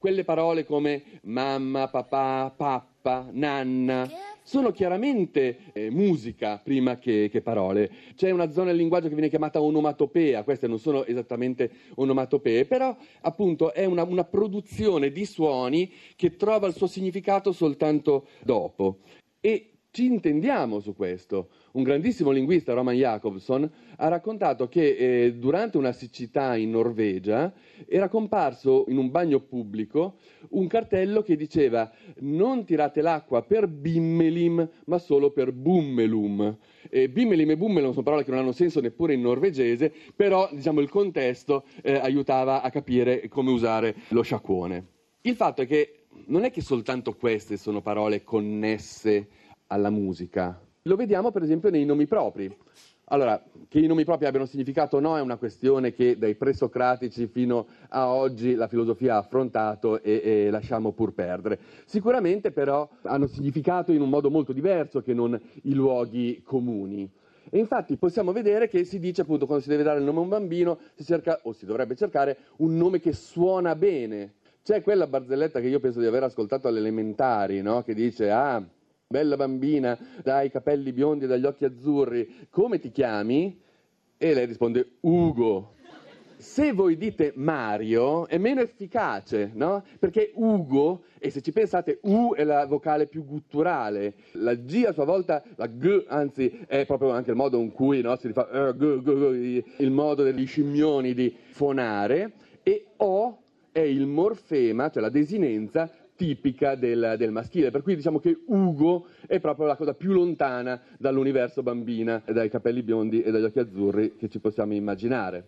Quelle parole come mamma, papà, pappa, nanna sono chiaramente eh, musica prima che, che, parole. C'è una zona del linguaggio che viene chiamata onomatopea, queste non sono esattamente onomatopee, però appunto è una, una produzione di suoni che trova il suo significato soltanto dopo. E ci intendiamo su questo. Un grandissimo linguista, Roman Jacobson, ha raccontato che eh, durante una siccità in Norvegia era comparso in un bagno pubblico un cartello che diceva non tirate l'acqua per bimmelim, ma solo per bummelum. Eh, bimmelim e bummelum sono parole che non hanno senso neppure in norvegese, però diciamo, il contesto eh, aiutava a capire come usare lo sciacquone. Il fatto è che non è che soltanto queste sono parole connesse alla musica. Lo vediamo per esempio nei nomi propri. Allora, che i nomi propri abbiano significato o no è una questione che dai presocratici fino a oggi la filosofia ha affrontato e, e, lasciamo pur perdere. Sicuramente però hanno significato in un modo molto diverso che non i luoghi comuni. E infatti possiamo vedere che si dice appunto quando si deve dare il nome a un bambino si cerca, o si dovrebbe cercare, un nome che suona bene. C'è quella barzelletta che io penso di aver ascoltato alle elementari, no? che dice ah bella bambina dai capelli biondi e dagli occhi azzurri, come ti chiami? E lei risponde Ugo. Se voi dite Mario è meno efficace, no? Perché Ugo, e se ci pensate, U è la vocale più gutturale, la G a sua volta, la G, anzi è proprio anche il modo in cui no, si rifà, uh, g, g, g, il modo degli scimmioni di fonare, e O è il morfema, cioè la desinenza tipica del, del, maschile, per cui diciamo che Ugo è proprio la cosa più lontana dall'universo bambina, dai capelli biondi e dagli occhi azzurri che ci possiamo immaginare.